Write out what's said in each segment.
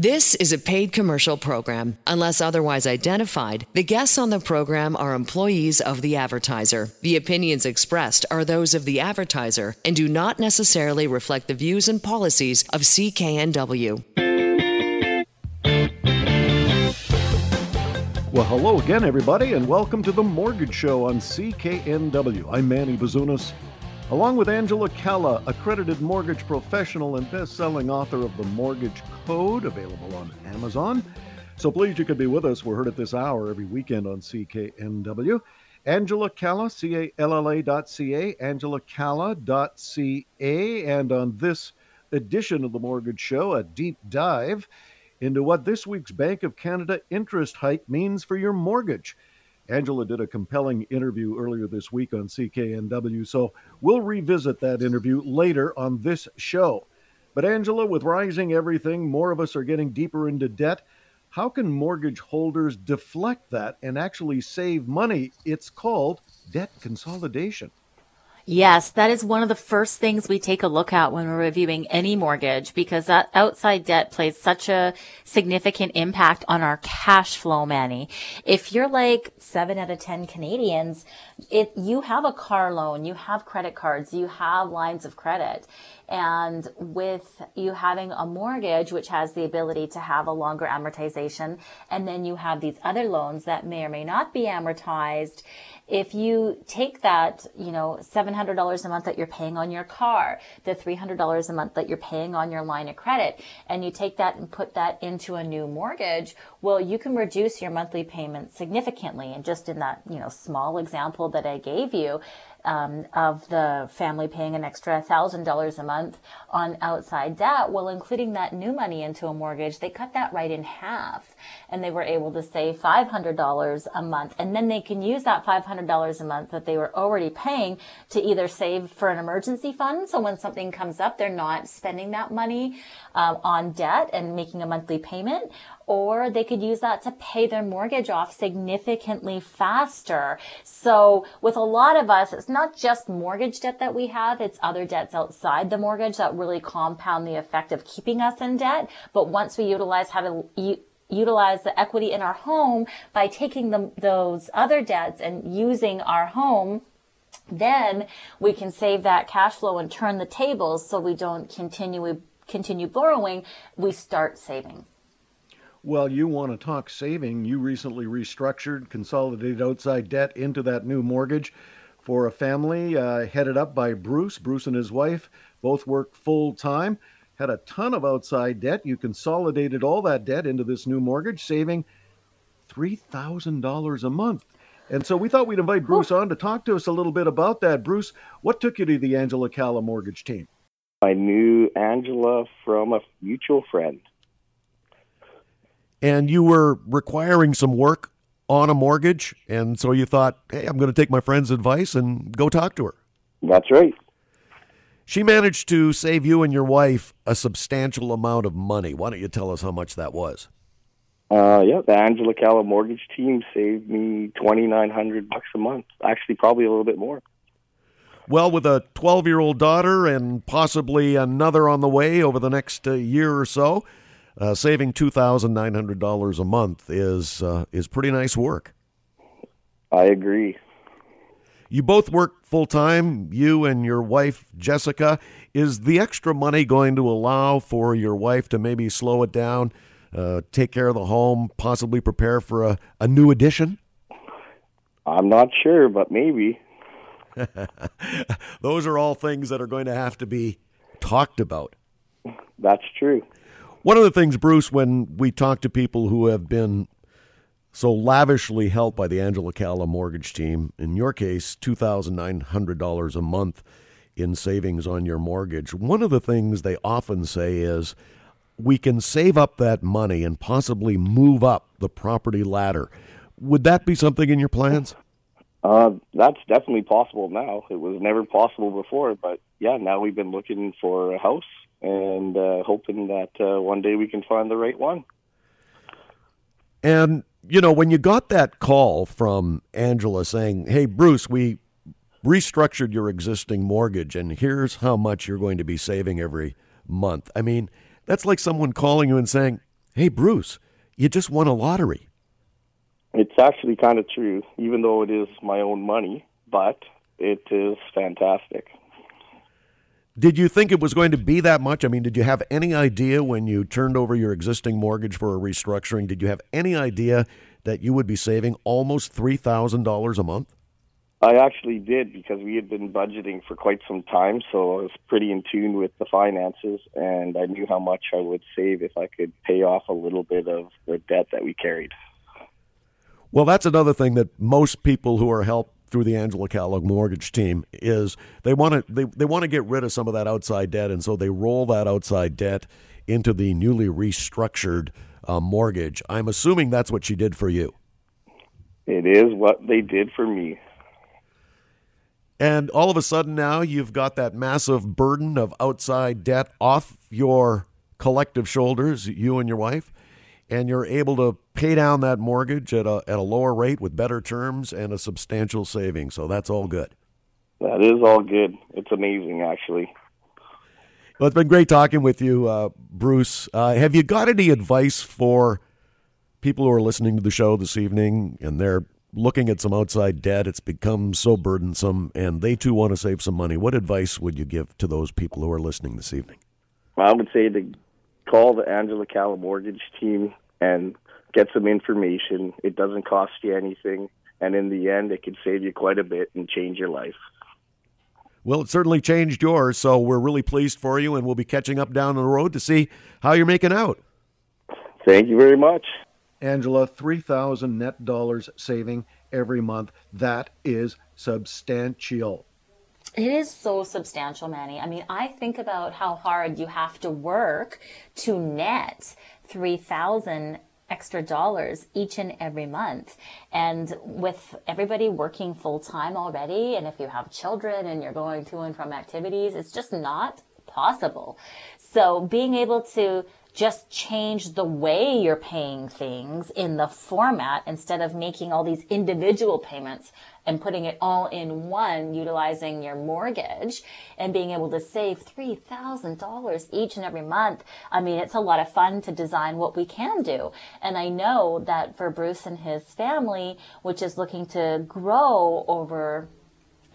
This is a paid commercial program. Unless otherwise identified, the guests on the program are employees of the advertiser. The opinions expressed are those of the advertiser and do not necessarily reflect the views and policies of CKNW. Well, hello again, everybody, and welcome to the Mortgage Show on CKNW. I'm Manny Bazunas. Along with Angela Calla, accredited mortgage professional and best selling author of The Mortgage Code, available on Amazon. So pleased you could be with us. We're heard at this hour every weekend on CKNW. Angela Calla, C A L L A dot C A, angelacalla.ca. And on this edition of The Mortgage Show, a deep dive into what this week's Bank of Canada interest hike means for your mortgage. Angela did a compelling interview earlier this week on CKNW, so we'll revisit that interview later on this show. But, Angela, with rising everything, more of us are getting deeper into debt. How can mortgage holders deflect that and actually save money? It's called debt consolidation. Yes, that is one of the first things we take a look at when we're reviewing any mortgage because that outside debt plays such a significant impact on our cash flow, Manny. If you're like seven out of 10 Canadians, if you have a car loan, you have credit cards, you have lines of credit. And with you having a mortgage, which has the ability to have a longer amortization, and then you have these other loans that may or may not be amortized, if you take that, you know, $700 a month that you're paying on your car, the $300 a month that you're paying on your line of credit, and you take that and put that into a new mortgage, well, you can reduce your monthly payment significantly. And just in that, you know, small example that I gave you, um, of the family paying an extra $1,000 a month on outside debt, well, including that new money into a mortgage, they cut that right in half and they were able to save $500 a month. And then they can use that $500 a month that they were already paying to either save for an emergency fund. So when something comes up, they're not spending that money um, on debt and making a monthly payment or they could use that to pay their mortgage off significantly faster. So with a lot of us, it's not just mortgage debt that we have, it's other debts outside the mortgage that really compound the effect of keeping us in debt. But once we utilize how to utilize the equity in our home by taking the, those other debts and using our home then we can save that cash flow and turn the tables so we don't continue continue borrowing we start saving well, you want to talk saving. You recently restructured, consolidated outside debt into that new mortgage for a family uh, headed up by Bruce. Bruce and his wife both work full time, had a ton of outside debt. You consolidated all that debt into this new mortgage, saving $3,000 a month. And so we thought we'd invite Bruce on to talk to us a little bit about that. Bruce, what took you to the Angela Calla mortgage team? I knew Angela from a mutual friend and you were requiring some work on a mortgage, and so you thought, hey, I'm going to take my friend's advice and go talk to her. That's right. She managed to save you and your wife a substantial amount of money. Why don't you tell us how much that was? Uh, yeah, the Angela Calla mortgage team saved me twenty nine hundred bucks a month. Actually, probably a little bit more. Well, with a twelve year old daughter and possibly another on the way over the next uh, year or so, uh, saving two thousand nine hundred dollars a month is uh, is pretty nice work. I agree. You both work full time. You and your wife Jessica. Is the extra money going to allow for your wife to maybe slow it down, uh, take care of the home, possibly prepare for a, a new addition? I'm not sure, but maybe. Those are all things that are going to have to be talked about. That's true. One of the things, Bruce, when we talk to people who have been so lavishly helped by the Angela Calla mortgage team, in your case, $2,900 a month in savings on your mortgage, one of the things they often say is, we can save up that money and possibly move up the property ladder. Would that be something in your plans? Uh, that's definitely possible now. It was never possible before, but yeah, now we've been looking for a house and uh, hoping that uh, one day we can find the right one. And you know, when you got that call from Angela saying, "Hey, Bruce, we restructured your existing mortgage, and here's how much you're going to be saving every month," I mean, that's like someone calling you and saying, hey, Bruce, you just won a lottery. It's actually kind of true, even though it is my own money, but it is fantastic. Did you think it was going to be that much? I mean, did you have any idea when you turned over your existing mortgage for a restructuring? Did you have any idea that you would be saving almost $3,000 a month? I actually did because we had been budgeting for quite some time, so I was pretty in tune with the finances, and I knew how much I would save if I could pay off a little bit of the debt that we carried. Well, that's another thing that most people who are helped through the Angela Calla mortgage team is they want to they, they want to get rid of some of that outside debt, and so they roll that outside debt into the newly restructured uh, mortgage. I'm assuming that's what she did for you. It is what they did for me. And all of a sudden now you've got that massive burden of outside debt off your collective shoulders, you and your wife, and you're able to pay down that mortgage at a, at a lower rate with better terms and a substantial saving. So that's all good. That is all good. It's amazing, actually. Well, it's been great talking with you, uh, Bruce. Uh, have you got any advice for people who are listening to the show this evening and they're looking at some outside debt. It's become so burdensome, and they too want to save some money. What advice would you give to those people who are listening this evening? Well, I would say to call the Angela Calla mortgage team and get some information. It doesn't cost you anything, and in the end, it could save you quite a bit and change your life. Well, it certainly changed yours, so we're really pleased for you, and we'll be catching up down the road to see how you're making out. Thank you very much. Angela, 3000 net dollars saving every month. That is substantial. It is so substantial, Manny. I mean, I think about how hard you have to work to net 3000 extra dollars each and every month. And with everybody working full time already, and if you have children and you're going to and from activities, it's just not possible. So being able to just change the way you're paying things in the format instead of making all these individual payments and putting it all in one, utilizing your mortgage and being able to save $3,000 each and every month. I mean, it's a lot of fun to design what we can do. And I know that for Bruce and his family, which is looking to grow over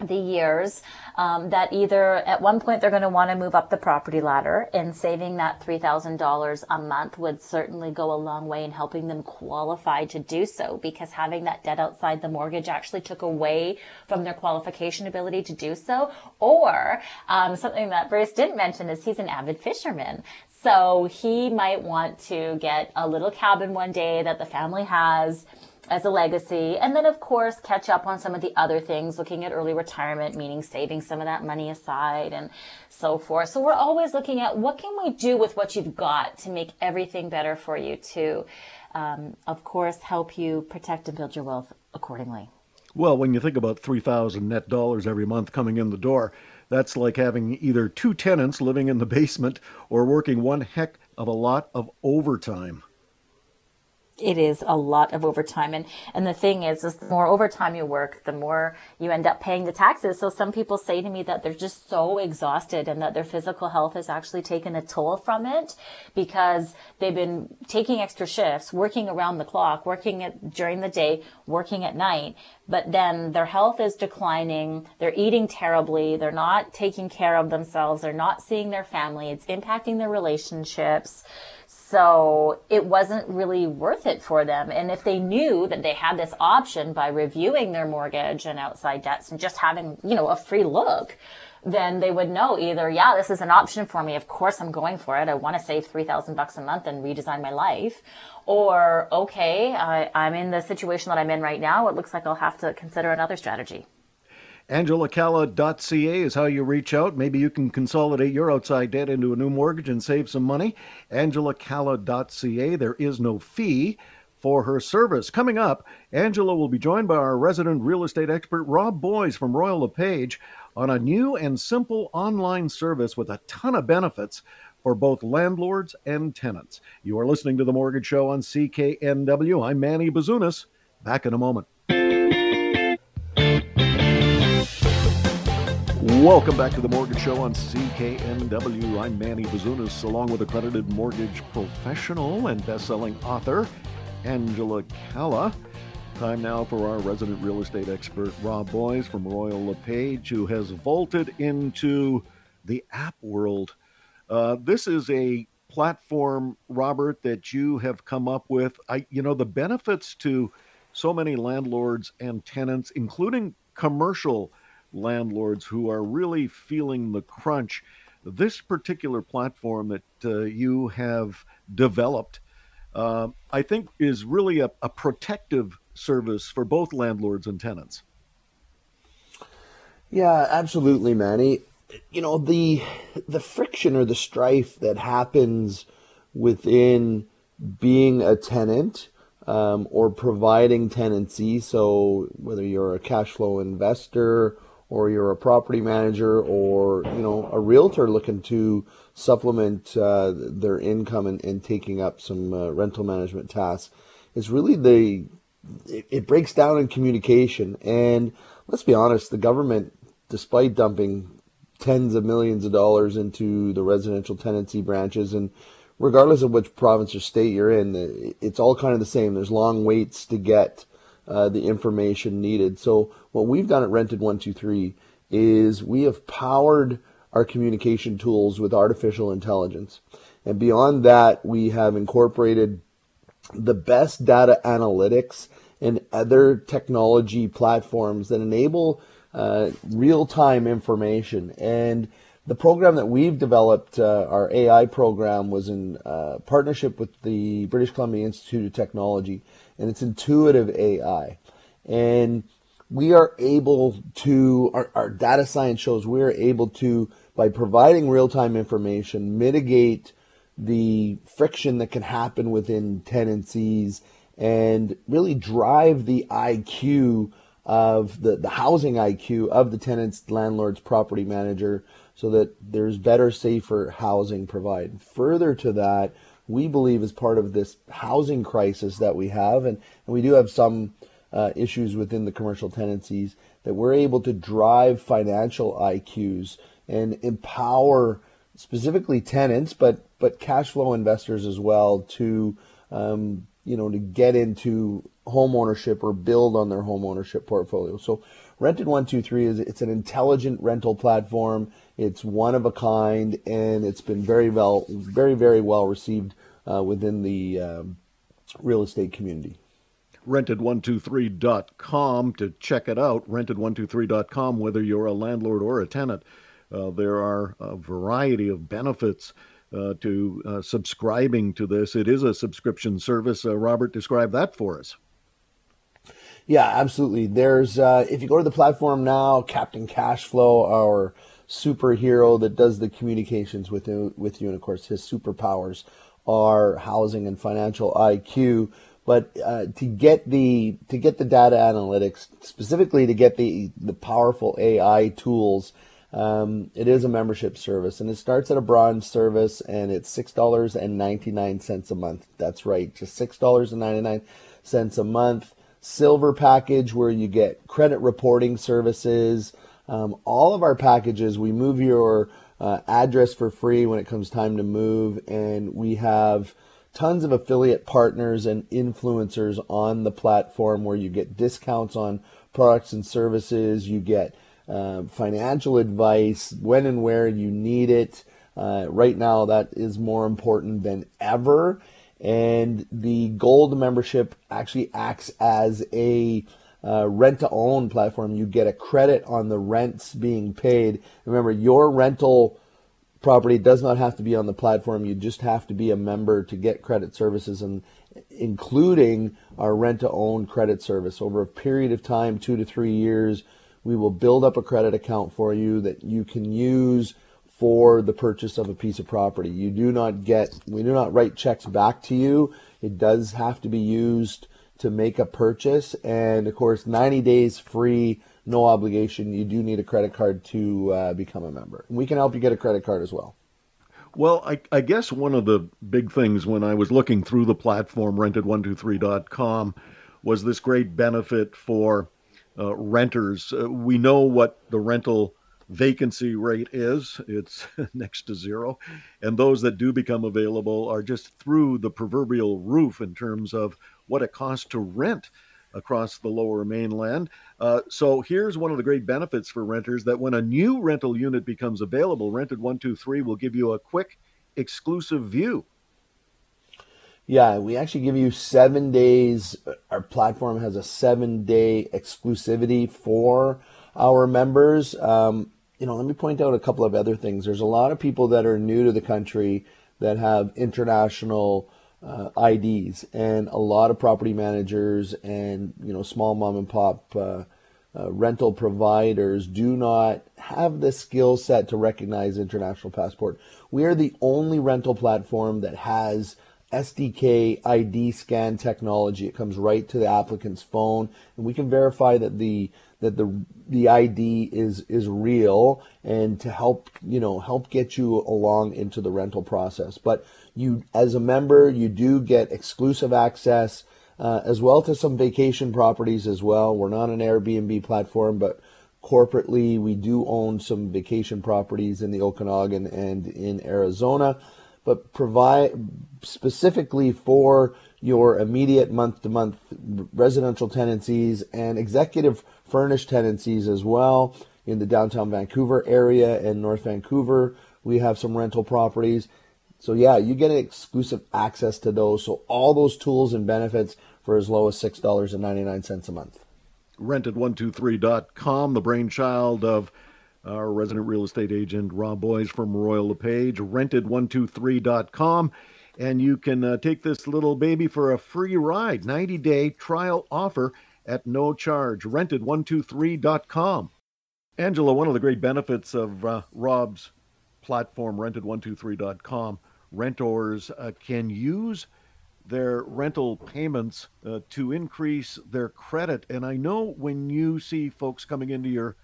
the years um, that either at one point they're going to want to move up the property ladder and saving that $3000 a month would certainly go a long way in helping them qualify to do so because having that debt outside the mortgage actually took away from their qualification ability to do so. Or um, something that bruce didn't mention is he's an avid fisherman. So he might want to get a little cabin one day that the family has as a legacy. And then, of course, catch up on some of the other things, looking at early retirement, meaning saving some of that money aside and so forth. So we're always looking at what can we do with what you've got to make everything better for you to, um, of course, help you protect and build your wealth accordingly. Well, when you think about 3000 net dollars every month coming in the door, that's like having either two tenants living in the basement or working one heck of a lot of overtime it is a lot of overtime. And and the thing is is the more overtime you work the more you end up paying the taxes. So some people say to me that they're just so exhausted and that their physical health has actually taken a toll from it because they've been taking extra shifts working around the clock working at, during the day working at night. But then their health is declining. They're eating terribly. They're not taking care of themselves. They're not seeing their family. It's impacting their relationships so it wasn't really worth it for them. And if they knew that they had this option by reviewing their mortgage and outside debts and just having, you know, a free look, then they would know either, yeah, this is an option for me. Of course I'm going for it. I want to save 3000 bucks a month and redesign my life. Or, okay, I, I'm in the situation that I'm in right now. It looks like I'll have to consider another strategy. AngelaCalla.ca is how you reach out. Maybe you can consolidate your outside debt into a new mortgage and save some money. AngelaCalla.ca. There is no fee for her service. Coming up, Angela will be joined by our resident real estate expert, Rob Boys from Royal LePage, on a new and simple online service with a ton of benefits for both landlords and tenants. You are listening to The Mortgage Show on CKNW. I'm Manny Bazunas. Back in a moment. Welcome back to the Mortgage Show on CKNW. I'm Manny Bazunas, along with accredited mortgage professional and best-selling author Angela Calla. Time now for our resident real estate expert Rob Boies from Royal LePage, who has vaulted into the app world. Uh, this is a platform, Robert, that you have come up with. I, you know, the benefits to so many landlords and tenants, including commercial landlords who are really feeling the crunch. This particular platform that uh, you have developed, uh, I think, is really a, a protective service for both landlords and tenants. Yeah, absolutely, Manny. You know the the friction or the strife that happens within being a tenant um, or providing tenancy. So whether you're a cash flow investor or you're a property manager or you know a realtor looking to supplement uh, their income and, and, taking up some uh, rental management tasks it's really the it, it, breaks down in communication. And let's be honest the government despite dumping tens of millions of dollars into the residential tenancy branches and regardless of which province or state you're in it's all kind of the same. There's long waits to get uh, the information needed. So what we've done at Rented One Two Three is we have powered our communication tools with artificial intelligence, and beyond that, we have incorporated the best data analytics and other technology platforms that enable uh, real-time information. And the program that we've developed, uh, our AI program, was in uh, partnership with the British Columbia Institute of Technology, and it's intuitive AI. And we are able to, our, our data science shows we are able to, by providing real time information, mitigate the friction that can happen within tenancies and really drive the IQ of the, the housing IQ of the tenant's landlord's property manager so that there's better, safer housing provided. Further to that, we believe as part of this housing crisis that we have, and, and we do have some uh, issues within the commercial tenancies, that we're able to drive financial IQs and empower specifically tenants, but but cash flow investors as well to um, you know to get into home ownership or build on their home ownership portfolio. So Rented One Two Three is it's an intelligent rental platform. It's one of a kind, and it's been very well, very very well received uh, within the um, real estate community. Rented123.com to check it out. Rented123.com, whether you're a landlord or a tenant. Uh, there are a variety of benefits uh, to uh, subscribing to this. It is a subscription service. Uh, Robert, describe that for us. Yeah, absolutely. There's uh, if you go to the platform now, Captain Cashflow, our superhero that does the communications with you, with you, and of course his superpowers are housing and financial IQ. But uh, to get the to get the data analytics, specifically to get the the powerful AI tools, um, it is a membership service, and it starts at a bronze service, and it's six dollars and ninety nine cents a month. That's right, just six dollars and ninety nine cents a month silver package where you get credit reporting services. Um, all of our packages, we move your uh, address for free when it comes time to move, and we have tons of affiliate partners and influencers on the platform where you get discounts on products and services. You get uh, financial advice when and where you need it. Uh, right now, that is more important than ever and the gold membership actually acts as a uh, rent to own platform. You get a credit on the rents being paid. Remember, your rental property does not have to be on the platform. You just have to be a member to get credit services and including our rent to own credit service. Over a period of time, two to three years, we will build up a credit account for you that you can use for the purchase of a piece of property. You do not get, we do not write checks back to you. It does have to be used to make a purchase. And of course, 90 days free, no obligation. You do need a credit card to uh, become a member. we can help you get a credit card as well. Well, I, I, guess one of the big things when I was looking through the platform, rented123.com, was this great benefit for uh, renters. Uh, we know what the rental vacancy rate is. It's next to zero. And those that do become available are just through the proverbial roof in terms of what it costs to rent across the lower mainland. Uh, so here's one of the great benefits for renters that when a new rental unit becomes available, Rented 123 will give you a quick exclusive view. Yeah, we actually give you seven days. Our platform has a seven day exclusivity for our members. Um, you know, let me point out a couple of other things. There's a lot of people that are new to the country that have international uh, IDs, and a lot of property managers and you know small mom and pop uh, uh, rental providers do not have the skill set to recognize international passport. We are the only rental platform that has SDK ID scan technology. It comes right to the applicant's phone, and we can verify that the that the the ID is is real, and to help you know help get you along into the rental process. But you, as a member, you do get exclusive access. Uh, as well to some vacation properties as well. We're not an Airbnb platform, but corporately we do own some vacation properties in the Okanagan and in Arizona but provide specifically for your immediate month to month residential tenancies and executive furnished tenancies as well in the downtown Vancouver area and North Vancouver. We have some rental properties. So yeah, you get exclusive access to those. So all those tools and benefits for as low as $6.99 a month. Rented123.com, the brainchild of our resident real estate agent, Rob Boys from Royal LePage, rented123.com. And you can uh, take this little baby for a free ride, 90 day trial offer at no charge. Rented123.com. Angela, one of the great benefits of uh, Rob's platform, rented123.com, renters uh, can use their rental payments uh, to increase their credit. And I know when you see folks coming into your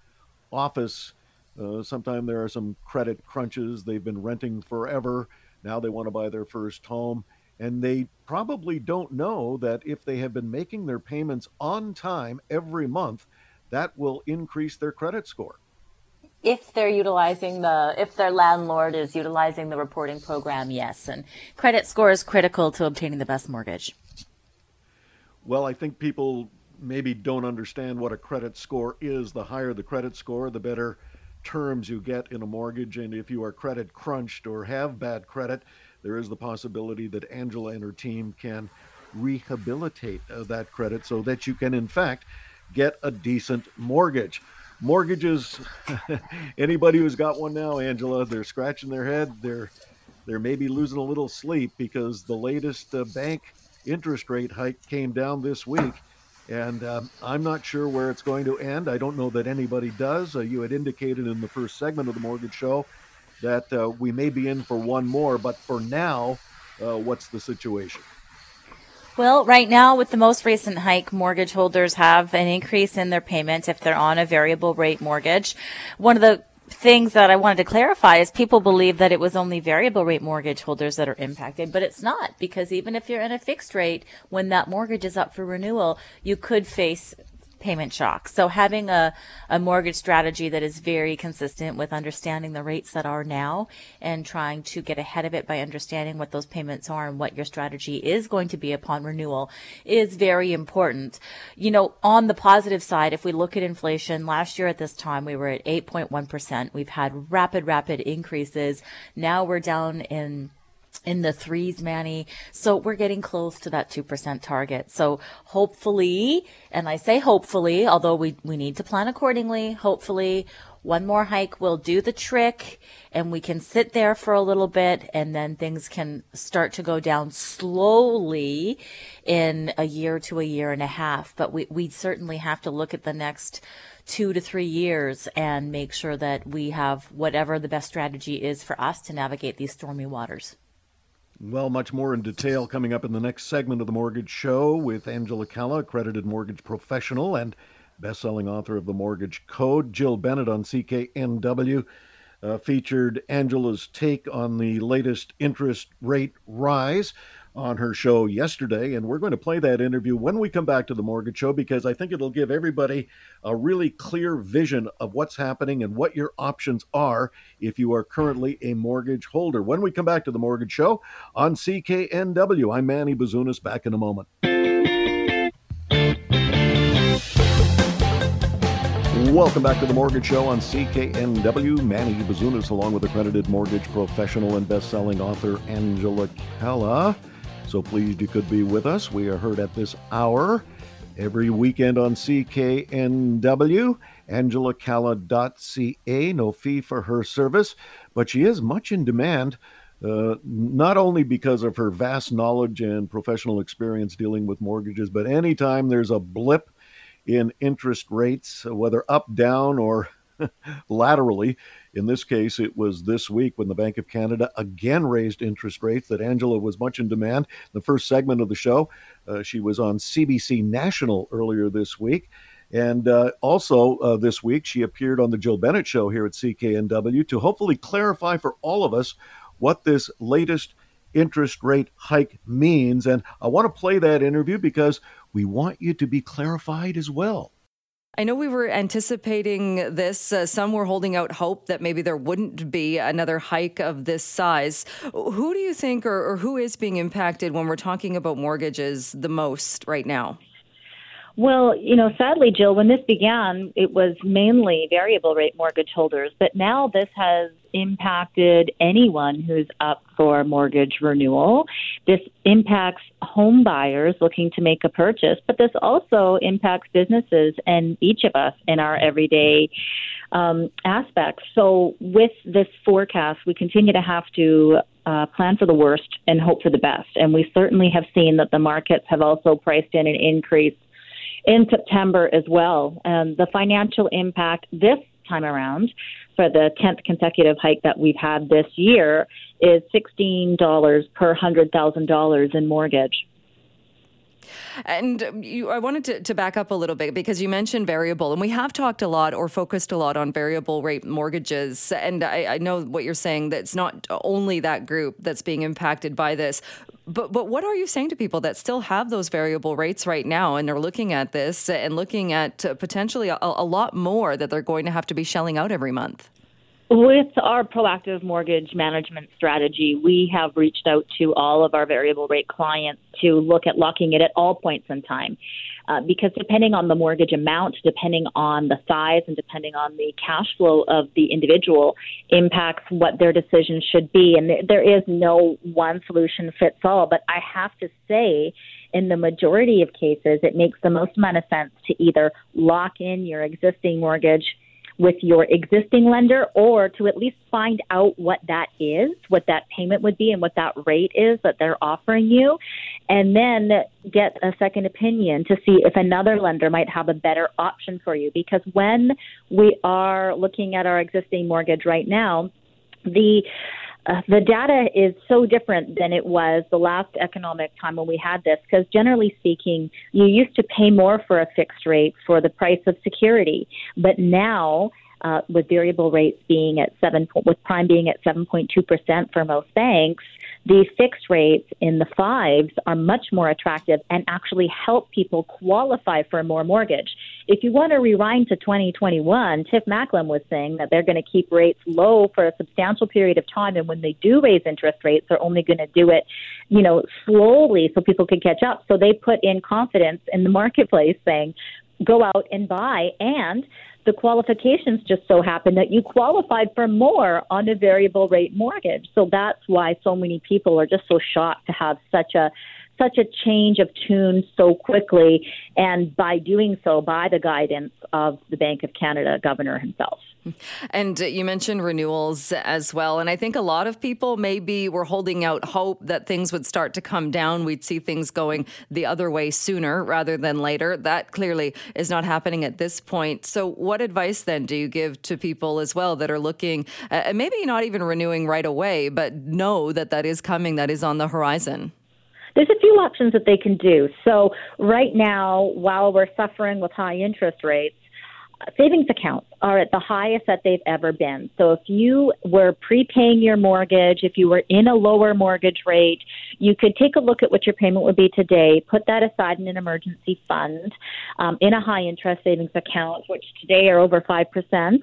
office uh, Sometimes there are some credit crunches. They've been renting forever. Now they want to buy their first home. And they probably don't know that if they have been making their payments on time every month, that will increase their credit score. If they're utilizing the, if their landlord is utilizing the reporting program, yes. And credit score is critical to obtaining the best mortgage. Well, I think people maybe don't understand what a credit score is. The higher the credit score, the better terms you get in a mortgage. And if you are credit crunched or have bad credit, there is the possibility that Angela and her team can rehabilitate uh, that credit so that you can, in fact, get a decent mortgage. Mortgages, anybody who's got one now, Angela, they're scratching their head. They're they're maybe losing a little sleep because the latest uh, bank interest rate hike came down this week and um, I'm not sure where it's going to end. I don't know that anybody does. Uh, you had indicated in the first segment of the mortgage show that uh, we may be in for one more, but for now, uh, what's the situation? Well, right now, with the most recent hike, mortgage holders have an increase in their payment if they're on a variable rate mortgage. One of the things that I wanted to clarify is people believe that it was only variable rate mortgage holders that are impacted, but it's not because even if you're in a fixed rate, when that mortgage is up for renewal, you could face payment shock. So having a, a mortgage strategy that is very consistent with understanding the rates that are now and trying to get ahead of it by understanding what those payments are and what your strategy is going to be upon renewal is very important. You know, on the positive side, if we look at inflation, last year at this time we were at 8.1%. We've had rapid, rapid increases. Now we're down in in the threes, Manny. So we're getting close to that 2% target. So hopefully, and I say hopefully, although we, we need to plan accordingly, hopefully one more hike will do the trick and we can sit there for a little bit and then things can start to go down slowly in a year to a year and a half. But we, we certainly have to look at the next two to three years and make sure that we have whatever the best strategy is for us to navigate these stormy waters. Well, much more in detail coming up in the next segment of the Mortgage Show with Angela Calla, accredited mortgage professional and best-selling author of The Mortgage Code. Jill Bennett on CKNW uh, featured Angela's take on the latest interest rate rise. On her show yesterday, and we're going to play that interview when we come back to the Mortgage Show because I think it'll give everybody a really clear vision of what's happening and what your options are if you are currently a mortgage holder. When we come back to the Mortgage Show on CKNW, I'm Manny Bazunas, back in a moment. Welcome back to the Mortgage Show on CKNW. Manny Bazunas, along with accredited mortgage professional and best-selling author Angela Calla. So pleased you could be with us. We are heard at this hour every weekend on CKNW. AngelaCalla.ca. No fee for her service, but she is much in demand. Uh, not only because of her vast knowledge and professional experience dealing with mortgages, but anytime there's a blip in interest rates, whether up, down, or laterally. In this case, it was this week when the Bank of Canada again raised interest rates that Angela was much in demand. In The first segment of the show, uh, she was on CBC National earlier this week. And uh, also uh, this week, she appeared on the Jill Bennett Show here at CKNW to hopefully clarify for all of us what this latest interest rate hike means. And I want to play that interview because we want you to be clarified as well. I know we were anticipating this. Uh, some were holding out hope that maybe there wouldn't be another hike of this size. Who do you think, or, or who is being impacted when we're talking about mortgages the most right now? Well, you know, sadly, Jill, when this began, it was mainly variable rate mortgage holders, but now this has impacted anyone who's up for mortgage renewal. This impacts home buyers looking to make a purchase, but this also impacts businesses and each of us in our everyday um, aspects. So, with this forecast, we continue to have to uh, plan for the worst and hope for the best. And we certainly have seen that the markets have also priced in an increase in September as well. And the financial impact this time around for the 10th consecutive hike that we've had this year is $16 per $100,000 in mortgage. And you, I wanted to, to back up a little bit because you mentioned variable, and we have talked a lot or focused a lot on variable rate mortgages. And I, I know what you're saying that it's not only that group that's being impacted by this. But but what are you saying to people that still have those variable rates right now and are looking at this and looking at potentially a, a lot more that they're going to have to be shelling out every month? With our proactive mortgage management strategy, we have reached out to all of our variable rate clients to look at locking it at all points in time. Uh, because depending on the mortgage amount, depending on the size, and depending on the cash flow of the individual, impacts what their decision should be. And there is no one solution fits all. But I have to say, in the majority of cases, it makes the most amount of sense to either lock in your existing mortgage with your existing lender or to at least find out what that is, what that payment would be, and what that rate is that they're offering you. And then get a second opinion to see if another lender might have a better option for you. Because when we are looking at our existing mortgage right now, the uh, the data is so different than it was the last economic time when we had this because generally speaking you used to pay more for a fixed rate for the price of security. But now uh, with variable rates being at seven with prime being at 7.2% for most banks the fixed rates in the fives are much more attractive and actually help people qualify for a more mortgage. If you want to rewind to 2021, Tiff Macklem was saying that they're going to keep rates low for a substantial period of time, and when they do raise interest rates, they're only going to do it, you know, slowly so people can catch up. So they put in confidence in the marketplace, saying, "Go out and buy," and the qualifications just so happen that you qualified for more on a variable rate mortgage. So that's why so many people are just so shocked to have such a such a change of tune so quickly and by doing so by the guidance of the Bank of Canada governor himself. And you mentioned renewals as well. And I think a lot of people maybe were holding out hope that things would start to come down. We'd see things going the other way sooner rather than later. That clearly is not happening at this point. So, what advice then do you give to people as well that are looking, uh, maybe not even renewing right away, but know that that is coming, that is on the horizon? There's a few options that they can do. So, right now, while we're suffering with high interest rates, savings accounts are at the highest that they've ever been. So if you were prepaying your mortgage, if you were in a lower mortgage rate, you could take a look at what your payment would be today, put that aside in an emergency fund, um, in a high interest savings account, which today are over 5%,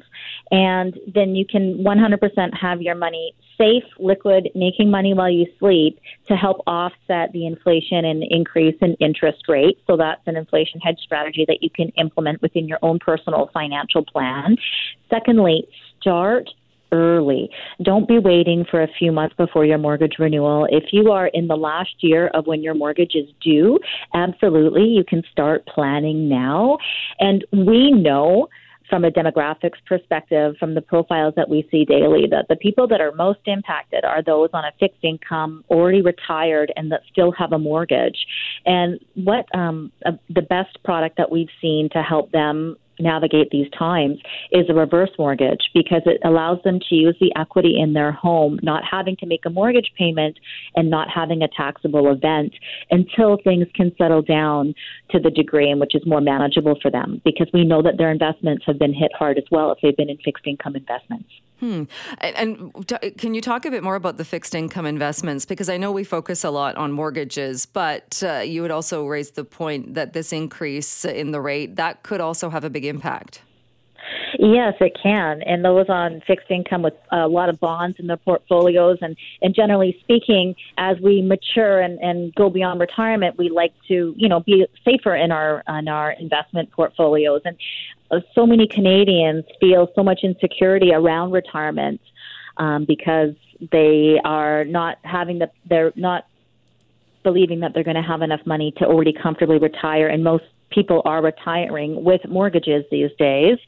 and then you can 100% have your money safe, liquid, making money while you sleep to help offset the inflation and increase in interest rates. So that's an inflation hedge strategy that you can implement within your own personal financial plan. Secondly, start early. Don't be waiting for a few months before your mortgage renewal. If you are in the last year of when your mortgage is due, absolutely, you can start planning now. And we know from a demographics perspective, from the profiles that we see daily, that the people that are most impacted are those on a fixed income, already retired, and that still have a mortgage. And what um, uh, the best product that we've seen to help them navigate these times is a reverse mortgage because it allows them to use the equity in their home, not having to make a mortgage payment and not having a taxable event until things can settle down to the degree in which is more manageable for them because we know that their investments have been hit hard as well if they've been in fixed income investments. Hmm. And, and t- can you talk a bit more about the fixed income investments? Because I know we focus a lot on mortgages, but uh, you would also raise the point that this increase in the rate that could also have a big impact. Yes, it can. And those on fixed income with a lot of bonds in their portfolios. And, and generally speaking, as we mature and, and go beyond retirement, we like to, you know, be safer in our, in our investment portfolios. And uh, so many Canadians feel so much insecurity around retirement um, because they are not having the, they're not believing that they're going to have enough money to already comfortably retire. And most people are retiring with mortgages these days.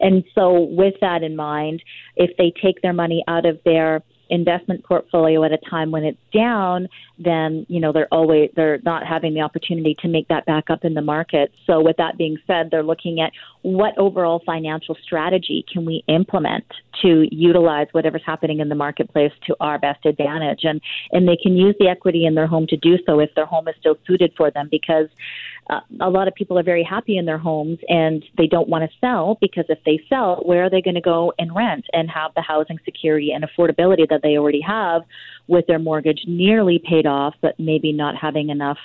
And so, with that in mind, if they take their money out of their investment portfolio at a time when it's down, then you know they're always they're not having the opportunity to make that back up in the market. So with that being said, they're looking at what overall financial strategy can we implement to utilize whatever's happening in the marketplace to our best advantage and and they can use the equity in their home to do so if their home is still suited for them because uh, a lot of people are very happy in their homes and they don't want to sell because if they sell, where are they going to go and rent and have the housing security and affordability that they already have with their mortgage nearly paid off, but maybe not having enough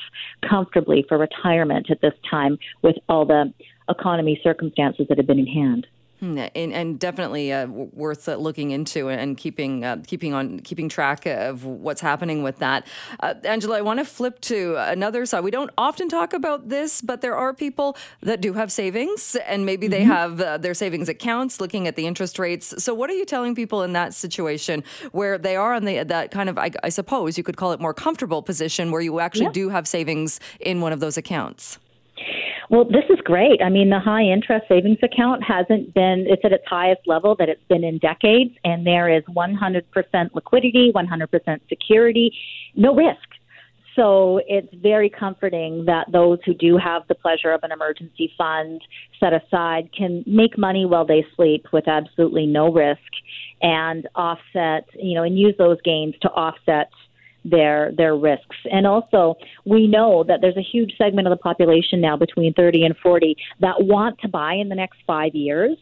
comfortably for retirement at this time with all the economy circumstances that have been in hand. Hmm, and, and, definitely uh, worth uh, looking into and keeping uh, keeping on keeping track of what's happening with that. Uh, Angela, I want to flip to another side. We don't often talk about this, but there are people that do have savings, and maybe mm-hmm. they have uh, their savings accounts. Looking at the interest rates, so what are you telling people in that situation where they are in the that kind of I, I suppose you could call it more comfortable position where you actually yeah. do have savings in one of those accounts? Well, this is great. I mean, the high interest savings account hasn't been, it's at its highest level that it's been in decades, and there is 100% liquidity, 100% security, no risk. So it's very comforting that those who do have the pleasure of an emergency fund set aside can make money while they sleep with absolutely no risk and offset, you know, and use those gains to offset their their risks. And also, we know that there's a huge segment of the population now between 30 and 40 that want to buy in the next five years.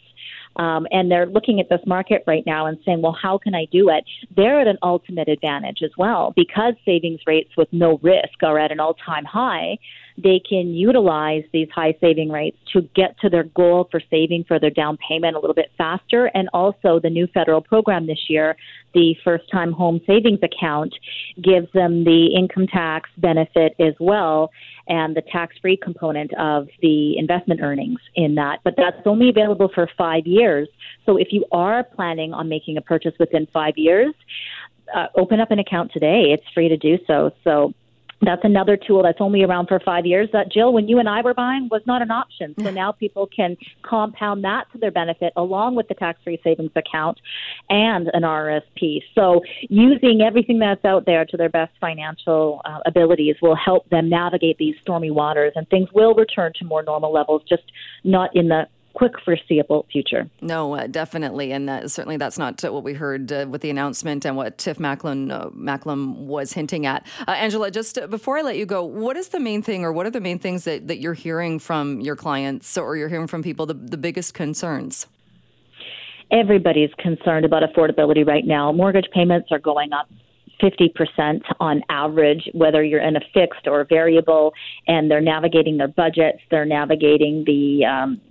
Um, and they're looking at this market right now and saying, well, how can I do it? They're at an ultimate advantage as well because savings rates with no risk are at an all time high they can utilize these high saving rates to get to their goal for saving for their down payment a little bit faster. And also, the new federal program this year, the first time home savings account, gives them the income tax benefit as well and the tax free component of the investment earnings in that. But that's only available for five years. So if you are planning on making a purchase within five years, uh, open up an account today. It's free to do so. So that's another tool that's only around for five years that Jill, when you and I were buying, was not an option. So now people can compound that to their benefit along with the tax free savings account and an RSP. So using everything that's out there to their best financial uh, abilities will help them navigate these stormy waters and things will return to more normal levels, just not in the quick foreseeable future. No, uh, definitely, and uh, certainly that's not uh, what we heard uh, with the announcement and what Tiff Macklin uh, Macklem was hinting at. Uh, Angela, just before I let you go, what is the main thing, or what are the main things that, that you're hearing from your clients, or you're hearing from people, the, the biggest concerns? everybody's concerned about affordability right now. Mortgage payments are going up 50% on average, whether you're in a fixed or variable, and they're navigating their budgets, they're navigating the um,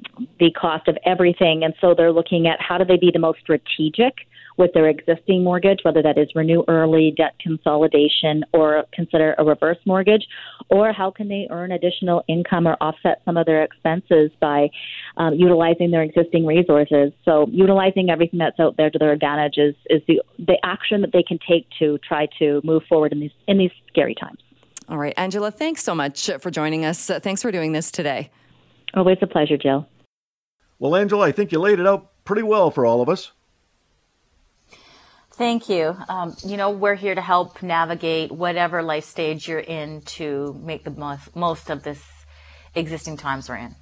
the cost of everything, and so they're looking at how do they be the most strategic with their existing mortgage, whether that is renew early, debt consolidation, or consider a reverse mortgage, or how can they earn additional income or offset some of their expenses by um, utilizing their existing resources. So, utilizing everything that's out there to their advantage is, is the, the action that they can take to try to move forward in these, in these scary times. All right, Angela, thanks so much for joining us. Uh, thanks for doing this today. Always a pleasure, Jill. Well, Angela, I think you laid it out pretty well for all of us. Thank you. Um, you know, we're here to help navigate whatever life stage you're in to make the most, most of this existing times we're in.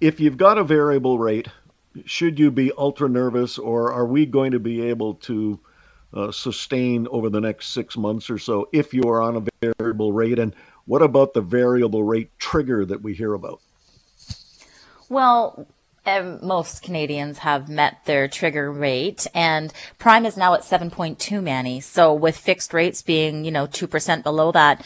If you've got a variable rate, should you be ultra nervous, or are we going to be able to uh, sustain over the next six months or so if you are on a variable rate? And what about the variable rate trigger that we hear about? Well, most Canadians have met their trigger rate and prime is now at 7.2 Manny. So with fixed rates being, you know, 2% below that,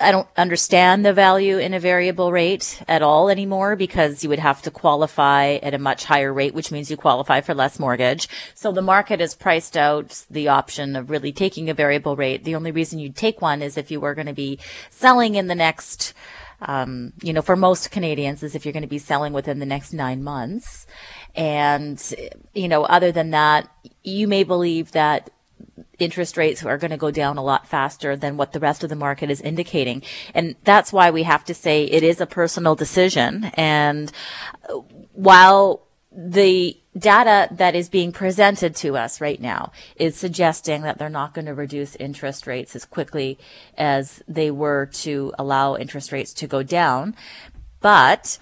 I don't understand the value in a variable rate at all anymore because you would have to qualify at a much higher rate, which means you qualify for less mortgage. So the market has priced out the option of really taking a variable rate. The only reason you'd take one is if you were going to be selling in the next um, you know, for most Canadians is if you're going to be selling within the next nine months. And, you know, other than that, you may believe that interest rates are going to go down a lot faster than what the rest of the market is indicating. And that's why we have to say it is a personal decision. And while the data that is being presented to us right now is suggesting that they're not going to reduce interest rates as quickly as they were to allow interest rates to go down. But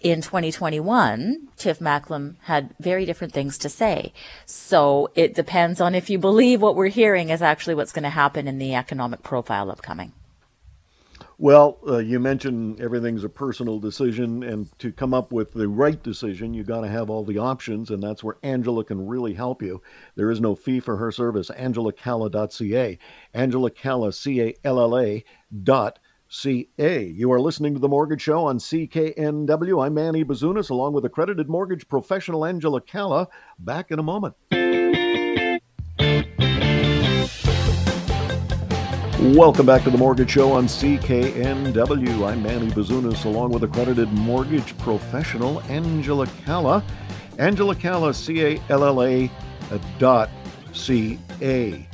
in 2021, Tiff Macklem had very different things to say. So it depends on if you believe what we're hearing is actually what's going to happen in the economic profile upcoming. Well, uh, you mentioned everything's a personal decision, and to come up with the right decision, you got to have all the options, and that's where Angela can really help you. There is no fee for her service. AngelaCalla.ca. Angela Calla, C A L L A dot C A. You are listening to The Mortgage Show on CKNW. I'm Manny Bazunas, along with accredited mortgage professional Angela Calla. Back in a moment. Welcome back to the Mortgage Show on CKNW. I'm Manny Bazunas, along with accredited mortgage professional Angela Calla. Angela Calla, C A L L A dot C A.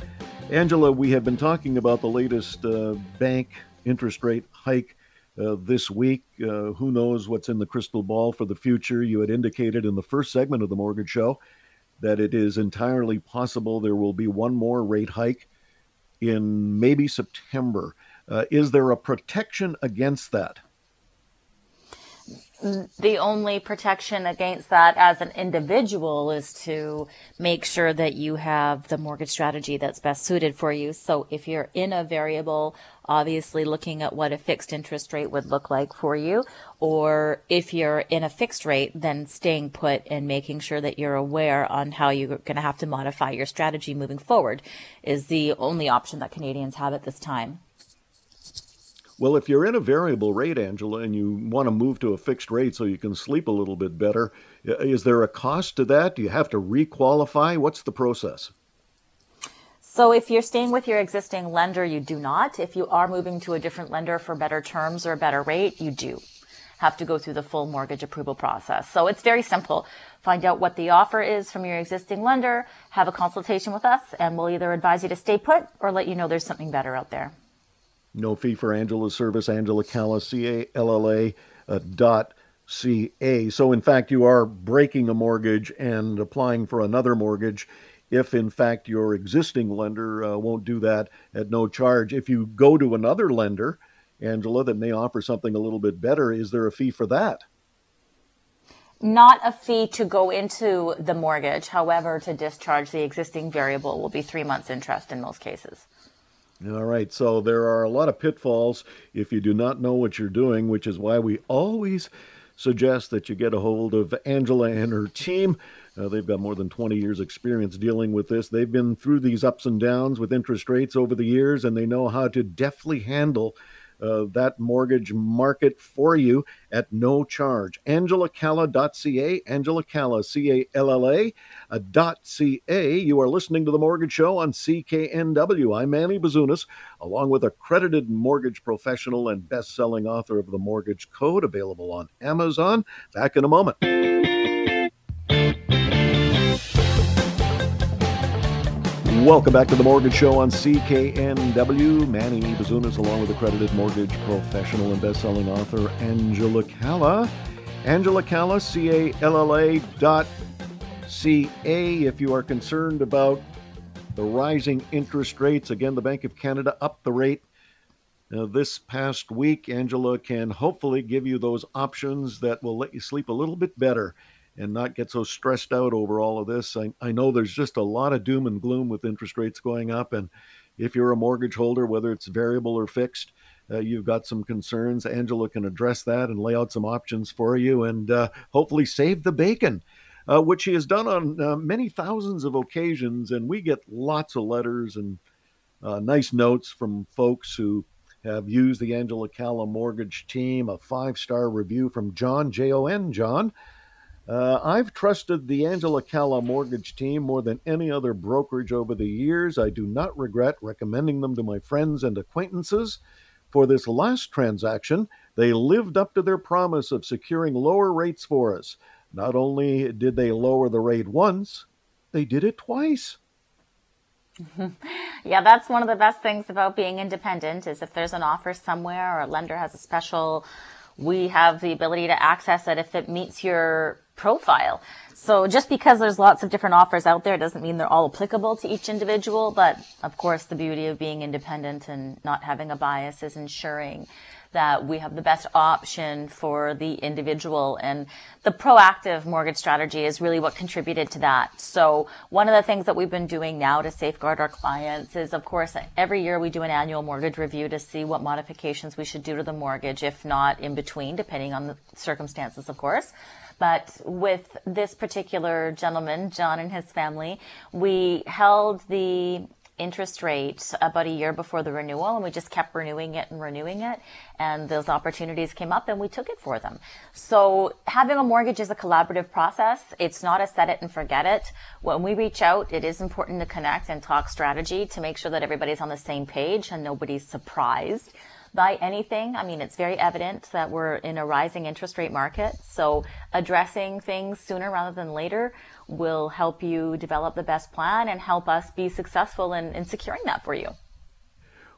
Angela, we have been talking about the latest uh, bank interest rate hike uh, this week. Uh, who knows what's in the crystal ball for the future? You had indicated in the first segment of the Mortgage Show that it is entirely possible there will be one more rate hike in maybe September. Uh, is there a protection against that? The only protection against that as an individual is to make sure that you have the mortgage strategy that's best suited for you. So if you're in a variable, obviously looking at what a fixed interest rate would look like for you, or if you're in a fixed rate, then staying put and making sure that you're aware on how you're going to have to modify your strategy moving forward is the only option that Canadians have at this time. Well, if you're in a variable rate, Angela, and you want to move to a fixed rate so you can sleep a little bit better, is there a cost to that? Do you have to requalify? What's the process? So if you're staying with your existing lender, you do not. If you are moving to a different lender for better terms or a better rate, you do have to go through the full mortgage approval process. So it's very simple. Find out what the offer is from your existing lender, have a consultation with us, and we'll either advise you to stay put or let you know there's something better out there. No fee for Angela's service, Angela Calla, C A L L A uh, dot C A. So, in fact, you are breaking a mortgage and applying for another mortgage if, in fact, your existing lender uh, won't do that at no charge. If you go to another lender, Angela, that may offer something a little bit better, is there a fee for that? Not a fee to go into the mortgage. However, to discharge the existing variable will be three months interest in most cases. All right, so there are a lot of pitfalls if you do not know what you're doing, which is why we always suggest that you get a hold of Angela and her team. Uh, they've got more than 20 years' experience dealing with this. They've been through these ups and downs with interest rates over the years, and they know how to deftly handle uh, that mortgage market for you at no charge. AngelaCalla.ca, Angela Calla, C A L L A uh, dot C A. You are listening to The Mortgage Show on CKNW. I'm Manny Bazunas, along with accredited mortgage professional and best selling author of The Mortgage Code, available on Amazon. Back in a moment. Welcome back to the Mortgage Show on CKNW. Manny Bazunas, along with accredited mortgage professional and best-selling author Angela Calla. Angela Calla, C-A-L-L-A dot C-A. If you are concerned about the rising interest rates, again, the Bank of Canada upped the rate uh, this past week. Angela can hopefully give you those options that will let you sleep a little bit better and not get so stressed out over all of this. I, I know there's just a lot of doom and gloom with interest rates going up. And if you're a mortgage holder, whether it's variable or fixed, uh, you've got some concerns. Angela can address that and lay out some options for you and uh, hopefully save the bacon. Uh, which she has done on uh, many thousands of occasions, and we get lots of letters and uh, nice notes from folks who have used the Angela Calla mortgage team. A five star review from John J O N. John, uh, I've trusted the Angela Calla mortgage team more than any other brokerage over the years. I do not regret recommending them to my friends and acquaintances. For this last transaction, they lived up to their promise of securing lower rates for us. Not only did they lower the rate once, they did it twice. yeah, that's one of the best things about being independent is if there's an offer somewhere or a lender has a special, we have the ability to access it if it meets your profile. So just because there's lots of different offers out there doesn't mean they're all applicable to each individual. But of course, the beauty of being independent and not having a bias is ensuring that we have the best option for the individual. And the proactive mortgage strategy is really what contributed to that. So one of the things that we've been doing now to safeguard our clients is, of course, every year we do an annual mortgage review to see what modifications we should do to the mortgage, if not in between, depending on the circumstances, of course. But with this particular gentleman, John and his family, we held the interest rate about a year before the renewal and we just kept renewing it and renewing it and those opportunities came up and we took it for them. So having a mortgage is a collaborative process. It's not a set it and forget it. When we reach out it is important to connect and talk strategy to make sure that everybody's on the same page and nobody's surprised by anything. I mean, it's very evident that we're in a rising interest rate market. So addressing things sooner rather than later will help you develop the best plan and help us be successful in, in securing that for you.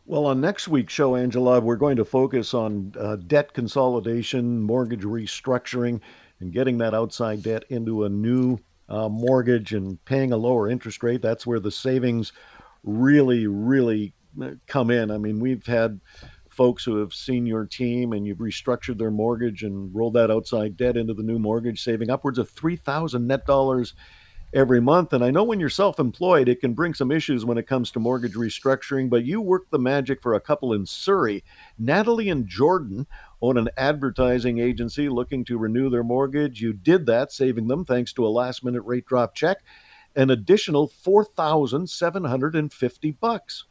Well, on next week's show, Angela, we're going to focus on uh, debt consolidation, mortgage restructuring, and getting that outside debt into a new uh, mortgage and paying a lower interest rate. That's where the savings really, really uh, come in. I mean, we've had folks who have seen your team and you've restructured their mortgage and rolled that outside debt into the new mortgage, saving upwards of 3000 net dollars every month. And I know when you're self employed, it can bring some issues when it comes to mortgage restructuring, but you worked the magic for a couple in Surrey. Natalie and Jordan own an advertising agency looking to renew their mortgage. You did that, saving them, thanks to a last minute rate drop check, an additional 4750 bucks.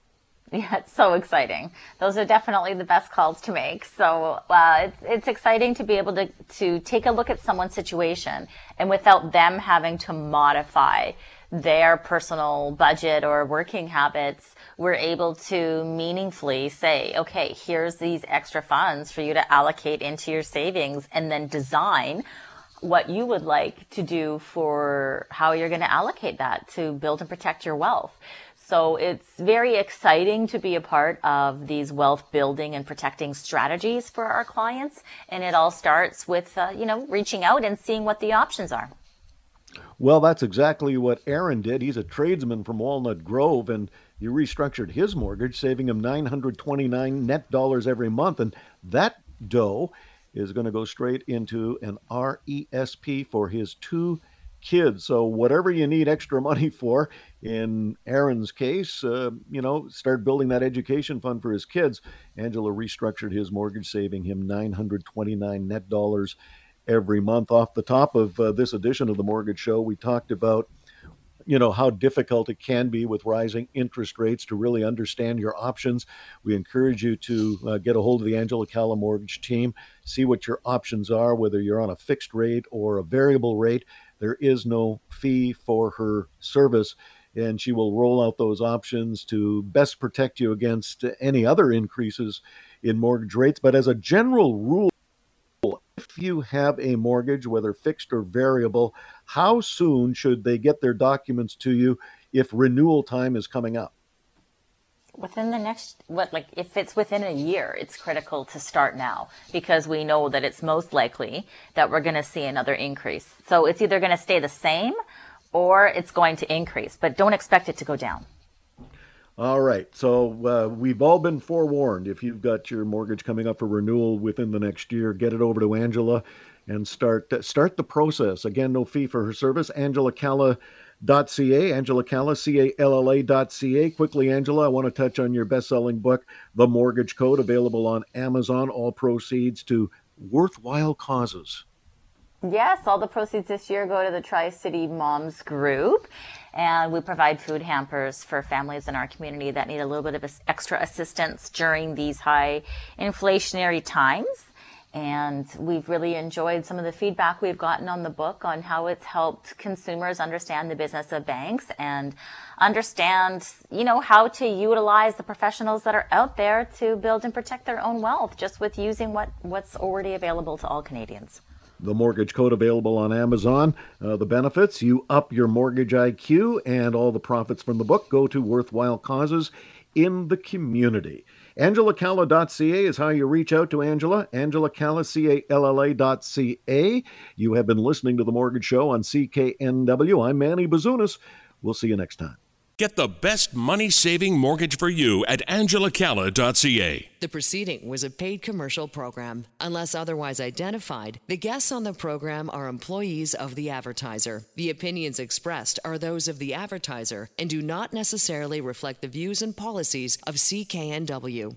Yeah, it's so exciting. Those are definitely the best calls to make. So uh, it's it's exciting to be able to to take a look at someone's situation and without them having to modify their personal budget or working habits, we're able to meaningfully say, okay, here's these extra funds for you to allocate into your savings and then design what you would like to do for how you're going to allocate that to build and protect your wealth. So it's very exciting to be a part of these wealth building and protecting strategies for our clients. And it all starts with, uh, you know, reaching out and seeing what the options are. Well, that's exactly what Aaron did. He's a tradesman from Walnut Grove, and you restructured his mortgage, saving him 929 net dollars every month. And that dough is going to go straight into an RESP for his two kids. So whatever you need extra money for, in Aaron's case, uh, you know, start building that education fund for his kids. Angela restructured his mortgage, saving him 929 net dollars every month. Off the top of uh, this edition of the Mortgage Show, we talked about you know how difficult it can be with rising interest rates to really understand your options. We encourage you to uh, get a hold of the Angela Calla Mortgage team, see what your options are, whether you're on a fixed rate or a variable rate. There is no fee for her service, and she will roll out those options to best protect you against any other increases in mortgage rates. But as a general rule, if you have a mortgage, whether fixed or variable, how soon should they get their documents to you if renewal time is coming up? Within the next, what, like, if it's within a year, it's critical to start now because we know that it's most likely that we're going to see another increase. So it's either going to stay the same or it's going to increase, but don't expect it to go down. All right. So uh, we've all been forewarned. If you've got your mortgage coming up for renewal within the next year, get it over to Angela and start start the process. Again, no fee for her service. AngelaCalla.ca, Angela Calla, C-A-L-L-A.ca. Quickly, Angela, I want to touch on your best-selling book, The Mortgage Code, available on Amazon. All proceeds to worthwhile causes. Yes, all the proceeds this year go to the Tri City Moms Group. And we provide food hampers for families in our community that need a little bit of extra assistance during these high inflationary times. And we've really enjoyed some of the feedback we've gotten on the book on how it's helped consumers understand the business of banks and understand, you know, how to utilize the professionals that are out there to build and protect their own wealth just with using what, what's already available to all Canadians the mortgage code available on Amazon. Uh, the benefits you up your mortgage IQ, and all the profits from the book go to worthwhile causes in the community. AngelaCalla.ca is how you reach out to Angela. AngelaCalla, C-A-L-L-A.ca. You have been listening to The Mortgage Show on CKNW. I'm Manny Bazunas. We'll see you next time. Get the best money saving mortgage for you at angelacalla.ca. The proceeding was a paid commercial program. Unless otherwise identified, the guests on the program are employees of the advertiser. The opinions expressed are those of the advertiser and do not necessarily reflect the views and policies of CKNW.